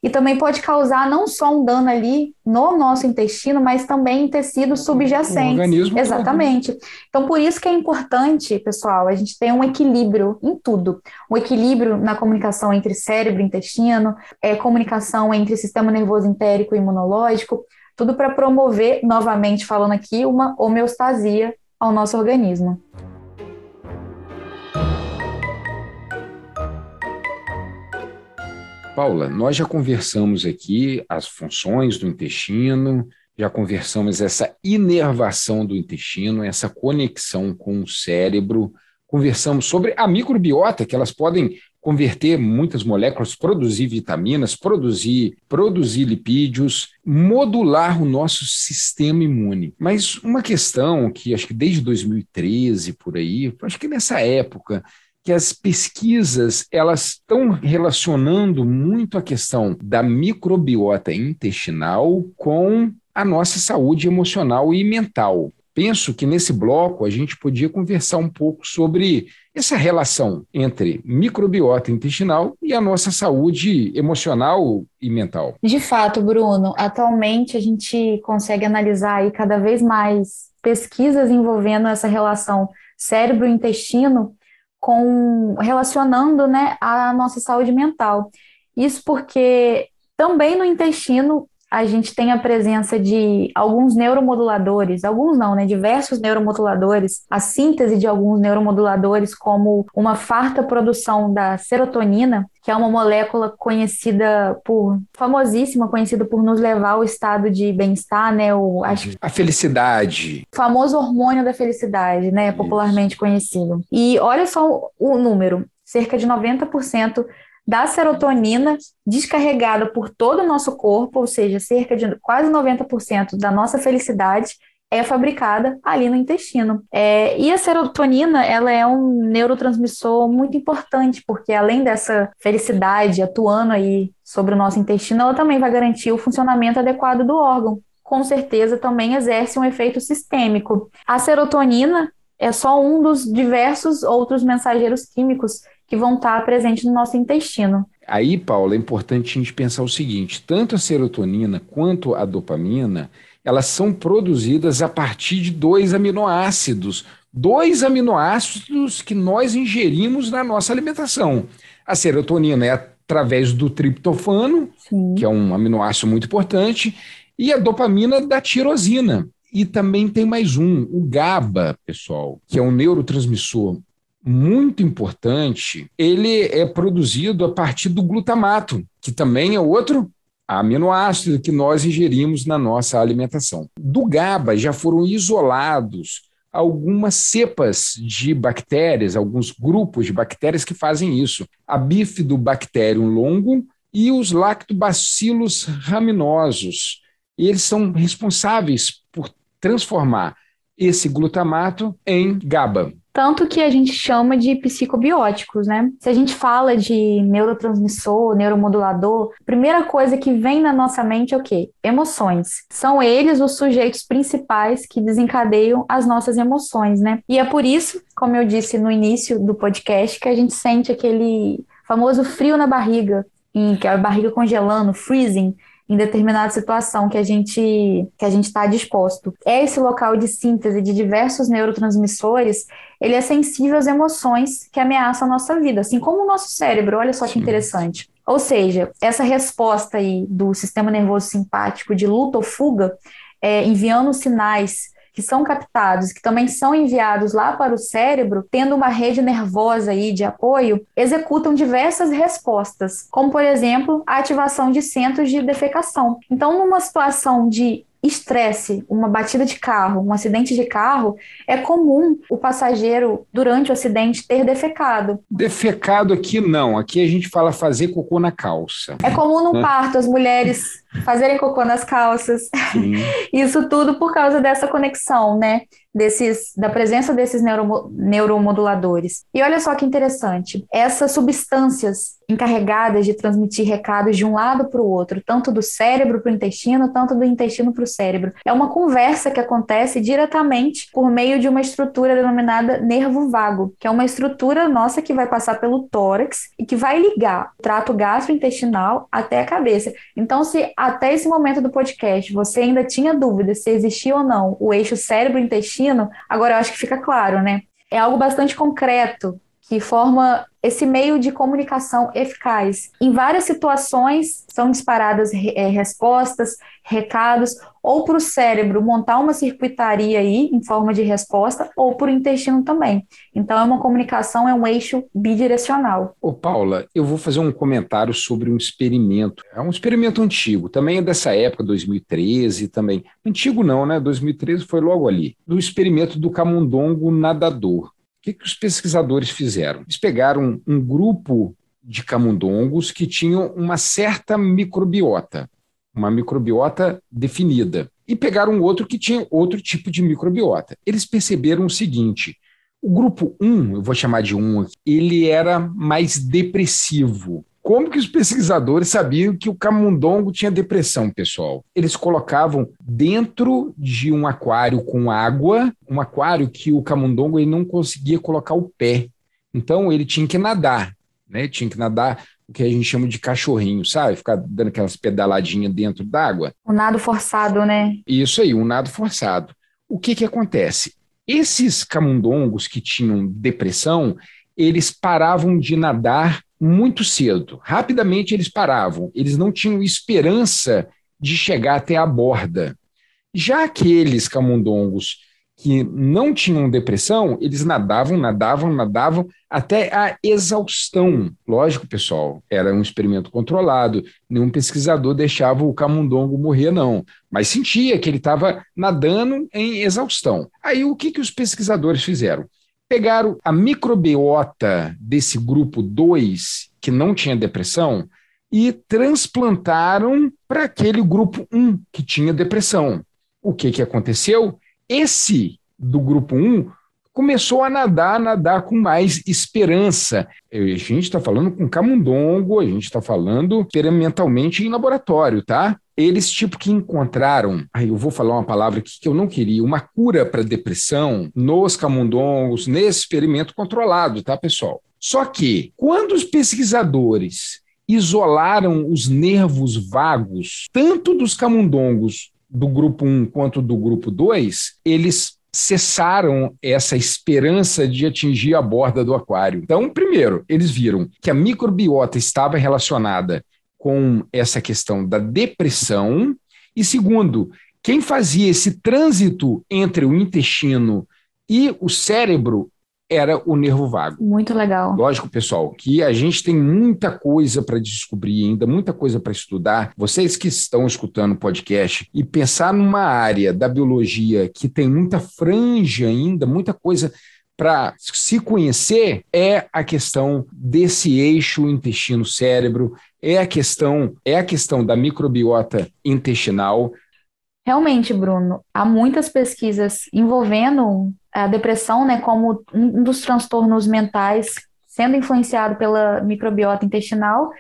e também pode causar não só um dano ali no nosso intestino, mas também em tecidos subjacentes. organismo Exatamente. Todo. Então, por isso que é importante, pessoal, a gente ter um equilíbrio em tudo. Um equilíbrio na comunicação entre cérebro e intestino, é, comunicação entre sistema nervoso entérico e imunológico, tudo para promover, novamente falando aqui, uma homeostasia ao nosso organismo. Paula, nós já conversamos aqui as funções do intestino, já conversamos essa inervação do intestino, essa conexão com o cérebro, conversamos sobre a microbiota, que elas podem converter muitas moléculas, produzir vitaminas, produzir, produzir lipídios, modular o nosso sistema imune. Mas uma questão que acho que desde 2013 por aí, acho que nessa época que as pesquisas elas estão relacionando muito a questão da microbiota intestinal com a nossa saúde emocional e mental. Penso que nesse bloco a gente podia conversar um pouco sobre essa relação entre microbiota intestinal e a nossa saúde emocional e mental. De fato, Bruno, atualmente a gente consegue analisar aí cada vez mais pesquisas envolvendo essa relação cérebro-intestino com relacionando né, a nossa saúde mental. Isso porque também no intestino a gente tem a presença de alguns neuromoduladores, alguns não, né? Diversos neuromoduladores, a síntese de alguns neuromoduladores, como uma farta produção da serotonina, que é uma molécula conhecida por famosíssima, conhecida por nos levar ao estado de bem-estar, né? O, acho, a felicidade. O famoso hormônio da felicidade, né? Popularmente Isso. conhecido. E olha só o número: cerca de 90% da serotonina descarregada por todo o nosso corpo, ou seja, cerca de quase 90% da nossa felicidade é fabricada ali no intestino. É, e a serotonina, ela é um neurotransmissor muito importante, porque além dessa felicidade atuando aí sobre o nosso intestino, ela também vai garantir o funcionamento adequado do órgão. Com certeza também exerce um efeito sistêmico. A serotonina é só um dos diversos outros mensageiros químicos que vão estar presentes no nosso intestino. Aí, Paula, é importante a gente pensar o seguinte: tanto a serotonina quanto a dopamina, elas são produzidas a partir de dois aminoácidos, dois aminoácidos que nós ingerimos na nossa alimentação. A serotonina é através do triptofano, Sim. que é um aminoácido muito importante, e a dopamina da tirosina. E também tem mais um, o GABA, pessoal, que é um neurotransmissor muito importante, ele é produzido a partir do glutamato, que também é outro aminoácido que nós ingerimos na nossa alimentação. Do GABA já foram isolados algumas cepas de bactérias, alguns grupos de bactérias que fazem isso. A Bifidobacterium longo e os lactobacillus raminosos. Eles são responsáveis por transformar esse glutamato em GABA tanto que a gente chama de psicobióticos, né? Se a gente fala de neurotransmissor, neuromodulador, a primeira coisa que vem na nossa mente é o quê? Emoções. São eles os sujeitos principais que desencadeiam as nossas emoções, né? E é por isso, como eu disse no início do podcast, que a gente sente aquele famoso frio na barriga, em que a barriga congelando, freezing, em determinada situação que a gente que a gente está disposto. É esse local de síntese de diversos neurotransmissores, ele é sensível às emoções que ameaçam a nossa vida, assim como o nosso cérebro. Olha só que interessante. Ou seja, essa resposta aí do sistema nervoso simpático de luta ou fuga, é, enviando sinais que são captados, que também são enviados lá para o cérebro, tendo uma rede nervosa aí de apoio, executam diversas respostas, como por exemplo, a ativação de centros de defecação. Então, numa situação de estresse, uma batida de carro, um acidente de carro, é comum o passageiro, durante o acidente, ter defecado. Defecado aqui não, aqui a gente fala fazer cocô na calça. É comum no né? parto as mulheres fazerem cocô nas calças. Sim. Isso tudo por causa dessa conexão, né? desses, da presença desses neuro, neuromoduladores. E olha só que interessante, essas substâncias encarregadas de transmitir recados de um lado para o outro, tanto do cérebro para o intestino, tanto do intestino para o cérebro. É uma conversa que acontece diretamente por meio de uma estrutura denominada nervo vago, que é uma estrutura nossa que vai passar pelo tórax e que vai ligar o trato gastrointestinal até a cabeça. Então, se até esse momento do podcast você ainda tinha dúvida se existia ou não o eixo cérebro-intestino, agora eu acho que fica claro, né? É algo bastante concreto que forma esse meio de comunicação eficaz. Em várias situações são disparadas é, respostas, recados, ou para o cérebro montar uma circuitaria aí em forma de resposta, ou para o intestino também. Então é uma comunicação, é um eixo bidirecional. Ô Paula, eu vou fazer um comentário sobre um experimento. É um experimento antigo, também é dessa época, 2013 também. Antigo não, né? 2013 foi logo ali. Do experimento do camundongo nadador. O que, que os pesquisadores fizeram? Eles pegaram um grupo de camundongos que tinham uma certa microbiota, uma microbiota definida, e pegaram outro que tinha outro tipo de microbiota. Eles perceberam o seguinte: o grupo 1, eu vou chamar de 1, ele era mais depressivo. Como que os pesquisadores sabiam que o camundongo tinha depressão, pessoal? Eles colocavam dentro de um aquário com água, um aquário que o camundongo ele não conseguia colocar o pé. Então ele tinha que nadar, né? Tinha que nadar o que a gente chama de cachorrinho, sabe? Ficar dando aquelas pedaladinhas dentro d'água. Um nado forçado, né? Isso aí, um nado forçado. O que que acontece? Esses camundongos que tinham depressão, eles paravam de nadar muito cedo. Rapidamente eles paravam. Eles não tinham esperança de chegar até a borda. Já aqueles camundongos que não tinham depressão, eles nadavam, nadavam, nadavam até a exaustão. Lógico, pessoal, era um experimento controlado, nenhum pesquisador deixava o camundongo morrer, não, mas sentia que ele estava nadando em exaustão. Aí o que, que os pesquisadores fizeram? Pegaram a microbiota desse grupo 2, que não tinha depressão, e transplantaram para aquele grupo 1 que tinha depressão. O que, que aconteceu? Esse do grupo 1 começou a nadar, nadar com mais esperança. A gente está falando com camundongo, a gente está falando experimentalmente em laboratório, tá? Eles, tipo, que encontraram, aí eu vou falar uma palavra aqui que eu não queria, uma cura para depressão nos camundongos, nesse experimento controlado, tá, pessoal? Só que, quando os pesquisadores isolaram os nervos vagos, tanto dos camundongos do grupo 1 quanto do grupo 2, eles cessaram essa esperança de atingir a borda do aquário. Então, primeiro, eles viram que a microbiota estava relacionada com essa questão da depressão, e segundo, quem fazia esse trânsito entre o intestino e o cérebro era o nervo vago. Muito legal. Lógico, pessoal, que a gente tem muita coisa para descobrir ainda, muita coisa para estudar. Vocês que estão escutando o podcast e pensar numa área da biologia que tem muita franja ainda, muita coisa para se conhecer é a questão desse eixo intestino-cérebro, é a questão é a questão da microbiota intestinal. Realmente, Bruno, há muitas pesquisas envolvendo a depressão, né, como um dos transtornos mentais sendo influenciado pela microbiota intestinal.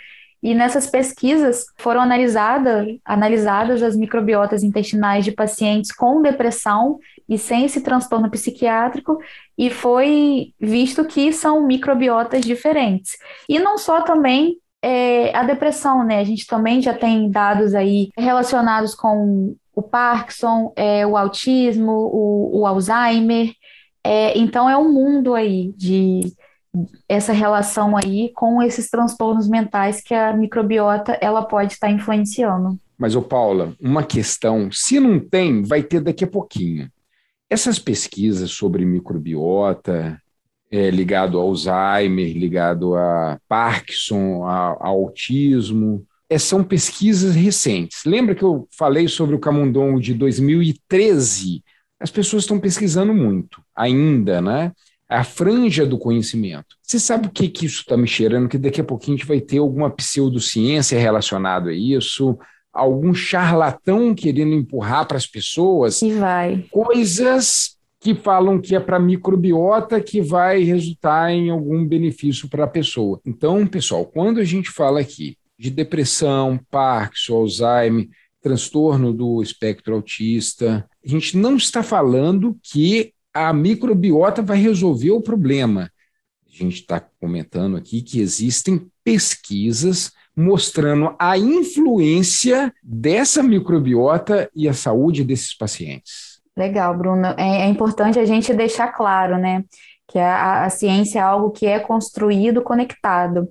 E nessas pesquisas foram analisada, analisadas as microbiotas intestinais de pacientes com depressão e sem esse transtorno psiquiátrico, e foi visto que são microbiotas diferentes. E não só também é, a depressão, né? A gente também já tem dados aí relacionados com o Parkinson, é, o autismo, o, o Alzheimer, é, então é um mundo aí de essa relação aí com esses transtornos mentais que a microbiota ela pode estar influenciando. Mas, ô Paula, uma questão, se não tem, vai ter daqui a pouquinho. Essas pesquisas sobre microbiota, é, ligado ao Alzheimer, ligado a Parkinson, a, a autismo, é, são pesquisas recentes. Lembra que eu falei sobre o camundongo de 2013? As pessoas estão pesquisando muito ainda, né? A franja do conhecimento. Você sabe o que, que isso está me cheirando? Que daqui a pouquinho a gente vai ter alguma pseudociência relacionada a isso, algum charlatão querendo empurrar para as pessoas vai. coisas que falam que é para microbiota que vai resultar em algum benefício para a pessoa. Então, pessoal, quando a gente fala aqui de depressão, Parkinson, Alzheimer, transtorno do espectro autista. A gente não está falando que a microbiota vai resolver o problema. A gente está comentando aqui que existem pesquisas mostrando a influência dessa microbiota e a saúde desses pacientes. Legal, Bruno. É, é importante a gente deixar claro, né, que a, a ciência é algo que é construído conectado.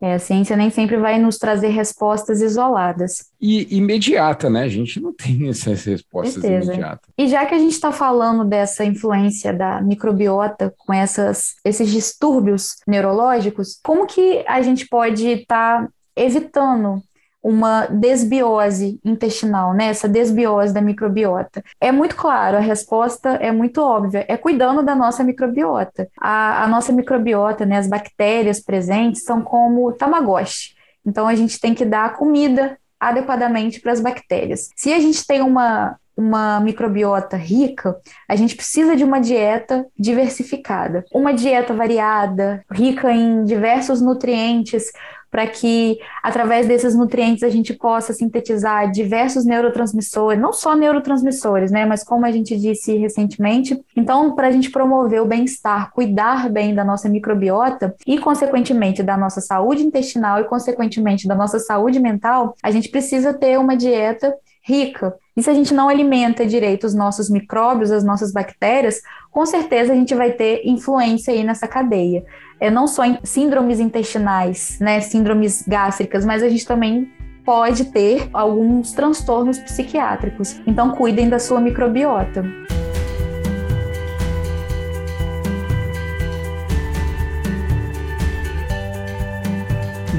É, a ciência nem sempre vai nos trazer respostas isoladas. E imediata, né? A gente não tem essas respostas Certeza. imediatas. E já que a gente está falando dessa influência da microbiota com essas, esses distúrbios neurológicos, como que a gente pode estar tá evitando uma desbiose intestinal, né? Essa desbiose da microbiota. É muito claro, a resposta é muito óbvia, é cuidando da nossa microbiota. A, a nossa microbiota, né, as bactérias presentes são como tamagotchi. Então a gente tem que dar comida adequadamente para as bactérias. Se a gente tem uma uma microbiota rica, a gente precisa de uma dieta diversificada. Uma dieta variada, rica em diversos nutrientes, para que através desses nutrientes a gente possa sintetizar diversos neurotransmissores, não só neurotransmissores, né, mas como a gente disse recentemente. Então, para a gente promover o bem-estar, cuidar bem da nossa microbiota e, consequentemente, da nossa saúde intestinal e, consequentemente, da nossa saúde mental, a gente precisa ter uma dieta rica. E se a gente não alimenta direito os nossos micróbios, as nossas bactérias, com certeza a gente vai ter influência aí nessa cadeia. É, não só em síndromes intestinais, né, síndromes gástricas, mas a gente também pode ter alguns transtornos psiquiátricos. Então, cuidem da sua microbiota.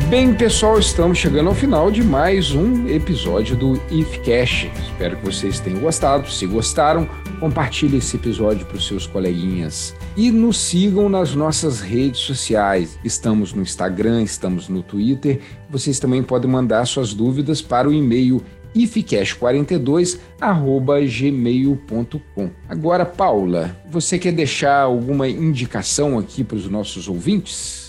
Bem, pessoal, estamos chegando ao final de mais um episódio do IFCast. Espero que vocês tenham gostado. Se gostaram, compartilhe esse episódio para os seus coleguinhas e nos sigam nas nossas redes sociais. Estamos no Instagram, estamos no Twitter. Vocês também podem mandar suas dúvidas para o e-mail ifcash42@gmail.com. Agora, Paula, você quer deixar alguma indicação aqui para os nossos ouvintes?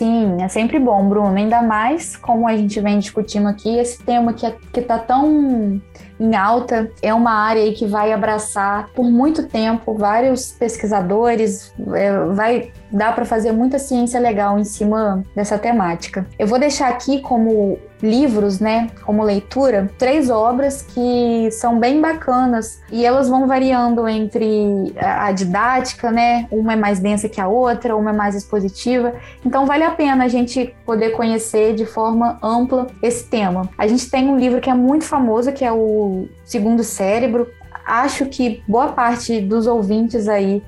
Sim, é sempre bom, Bruno. Ainda mais como a gente vem discutindo aqui, esse tema que é, está tão em alta, é uma área aí que vai abraçar por muito tempo vários pesquisadores, é, vai dar para fazer muita ciência legal em cima dessa temática. Eu vou deixar aqui como livros, né, como leitura, três obras que são bem bacanas e elas vão variando entre a didática, né, uma é mais densa que a outra, uma é mais expositiva. Então vale a pena a gente poder conhecer de forma ampla esse tema. A gente tem um livro que é muito famoso, que é o Segundo Cérebro. Acho que boa parte dos ouvintes aí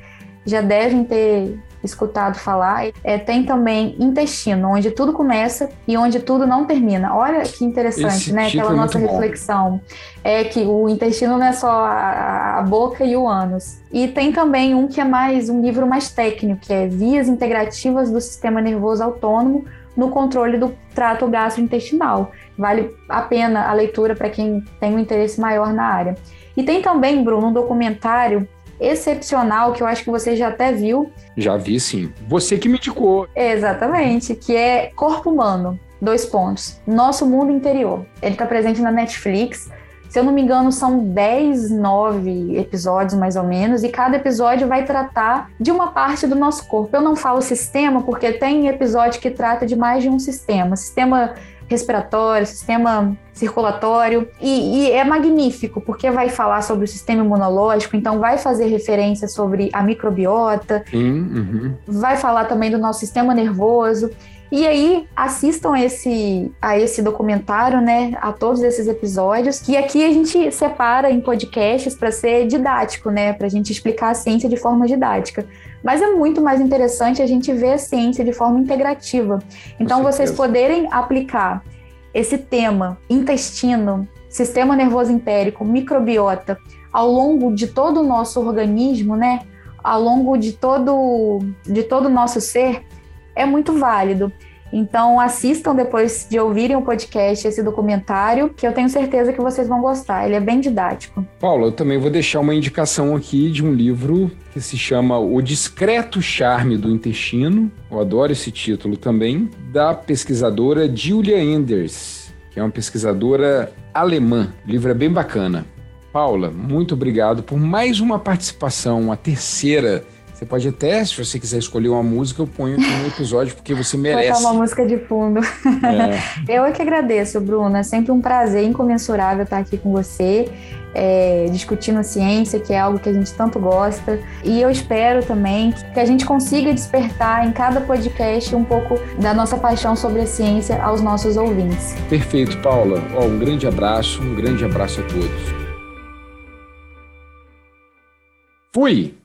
já devem ter escutado falar. É, tem também intestino, onde tudo começa e onde tudo não termina. Olha que interessante, Esse né? Aquela é nossa reflexão. É que o intestino não é só a, a, boca e o ânus. E tem também um que é mais um livro mais técnico, que é Vias Integrativas do Sistema Nervoso Autônomo no controle do trato gastrointestinal. Vale a pena a leitura para quem tem um interesse maior na área. E tem também, Bruno, um documentário excepcional que eu acho que você já até viu. Já vi, sim. Você que me indicou. Exatamente, que é Corpo Humano. Dois pontos. Nosso mundo interior. Ele está presente na Netflix. Se eu não me engano, são 10, 9 episódios mais ou menos, e cada episódio vai tratar de uma parte do nosso corpo. Eu não falo sistema porque tem episódio que trata de mais de um sistema. Sistema respiratório, sistema circulatório, e, e, é magnífico, porque vai falar sobre o sistema imunológico, então vai fazer referência sobre a microbiota, uhum. vai falar também do nosso sistema nervoso. E aí, assistam esse, a esse documentário, né? A todos esses episódios. Que aqui a gente separa em podcasts para ser didático, né? Para a gente explicar a ciência de forma didática. Mas é muito mais interessante a gente ver a ciência de forma integrativa. Então, vocês poderem aplicar esse tema, intestino, sistema nervoso entérico, microbiota, ao longo de todo o nosso organismo, né? Ao longo de todo, de todo o nosso ser, é muito válido. Então, assistam depois de ouvirem o podcast, esse documentário, que eu tenho certeza que vocês vão gostar. Ele é bem didático. Paulo, eu também vou deixar uma indicação aqui de um livro que se chama O Discreto Charme do Intestino. Eu adoro esse título também, da pesquisadora Julia Enders, que é uma pesquisadora alemã. O livro é bem bacana. Paula, muito obrigado por mais uma participação, a terceira você pode até, se você quiser escolher uma música, eu ponho aqui no episódio, porque você merece. Botar uma música de fundo. É. Eu é que agradeço, Bruno. É sempre um prazer incomensurável estar aqui com você, é, discutindo ciência, que é algo que a gente tanto gosta. E eu espero também que a gente consiga despertar em cada podcast um pouco da nossa paixão sobre a ciência aos nossos ouvintes. Perfeito, Paula. Oh, um grande abraço, um grande abraço a todos. Fui!